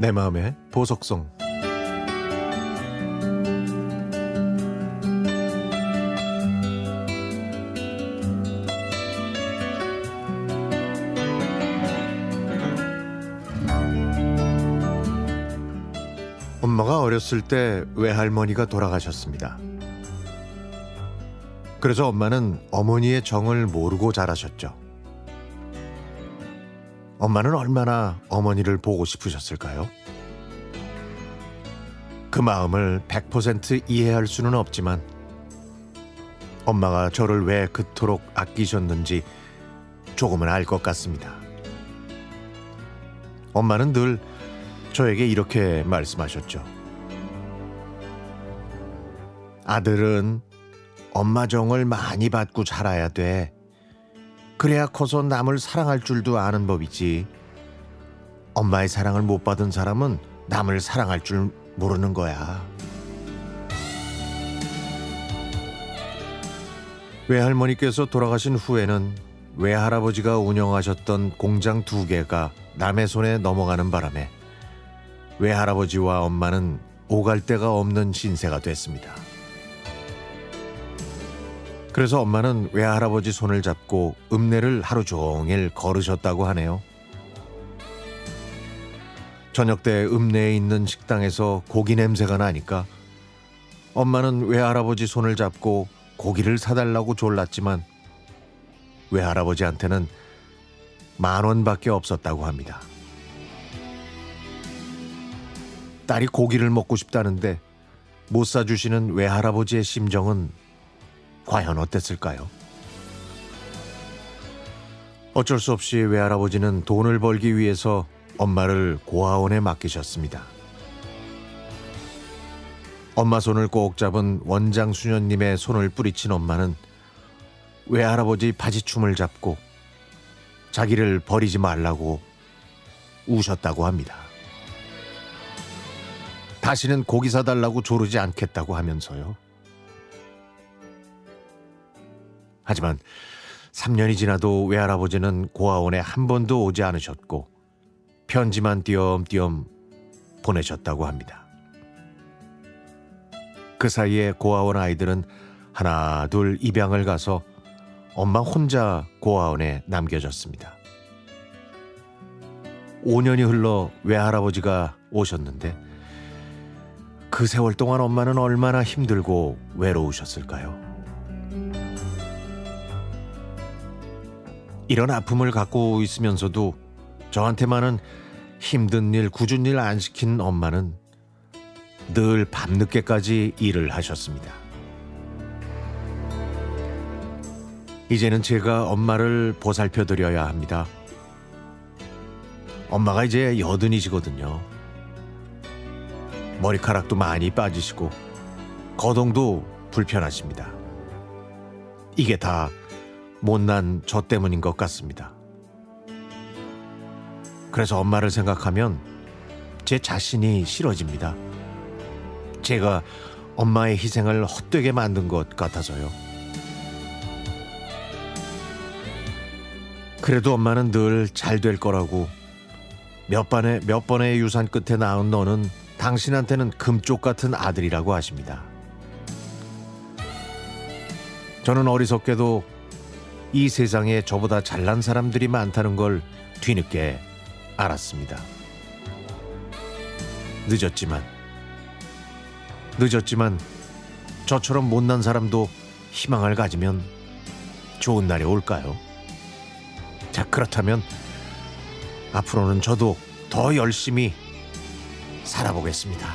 내 마음의 보석성 엄마가 어렸을 때 외할머니가 돌아가셨습니다. 그래서 엄마는 어머니의 정을 모르고 자라셨죠. 엄마는 얼마나 어머니를 보고 싶으셨을까요? 그 마음을 100% 이해할 수는 없지만 엄마가 저를 왜 그토록 아끼셨는지 조금은 알 것 같습니다. 엄마는 늘 저에게 이렇게 말씀하셨죠. 아들은 엄마 정을 많이 받고 자라야 돼. 그래야 커서 남을 사랑할 줄도 아는 법이지. 엄마의 사랑을 못 받은 사람은 남을 사랑할 줄 모르는 거야. 외할머니께서 돌아가신 후에는 외할아버지가 운영하셨던 공장 두 개가 남의 손에 넘어가는 바람에 외할아버지와 엄마는 오갈 데가 없는 신세가 됐습니다. 그래서 엄마는 외할아버지 손을 잡고 읍내를 하루 종일 걸으셨다고 하네요. 저녁 때 읍내에 있는 식당에서 고기 냄새가 나니까 엄마는 외할아버지 손을 잡고 고기를 사달라고 졸랐지만 외할아버지한테는 만 원밖에 없었다고 합니다. 딸이 고기를 먹고 싶다는데 못 사주시는 외할아버지의 심정은 과연 어땠을까요? 어쩔 수 없이 외할아버지는 돈을 벌기 위해서 엄마를 고아원에 맡기셨습니다. 엄마 손을 꼭 잡은 원장 수녀님의 손을 뿌리친 엄마는 외할아버지 바지춤을 잡고 자기를 버리지 말라고 우셨다고 합니다. 다시는 고기 사달라고 조르지 않겠다고 하면서요. 하지만 3년이 지나도 외할아버지는 고아원에 한 번도 오지 않으셨고 편지만 띄엄띄엄 보내셨다고 합니다. 그 사이에 고아원 아이들은 하나 둘 입양을 가서 엄마 혼자 고아원에 남겨졌습니다. 5년이 흘러 외할아버지가 오셨는데 그 세월 동안 엄마는 얼마나 힘들고 외로우셨을까요? 이런 아픔을 갖고 있으면서도 저한테만은 힘든 일, 굳은 일 안 시킨 엄마는 늘 밤늦게까지 일을 하셨습니다. 이제는 제가 엄마를 보살펴 드려야 합니다. 엄마가 이제 여든이시거든요. 머리카락도 많이 빠지시고 거동도 불편하십니다. 이게 다 못난 저 때문인 것 같습니다. 그래서 엄마를 생각하면 제 자신이 싫어집니다. 제가 엄마의 희생을 헛되게 만든 것 같아서요. 그래도 엄마는 늘 잘 될 거라고 몇 번의 몇 번의 유산 끝에 낳은 너는 당신한테는 금쪽 같은 아들이라고 하십니다. 저는 어리석게도 이 세상에 저보다 잘난 사람들이 많다는 걸 뒤늦게 알았습니다. 늦었지만, 늦었지만 저처럼 못난 사람도 희망을 가지면 좋은 날이 올까요? 자, 그렇다면 앞으로는 저도 더 열심히 살아보겠습니다.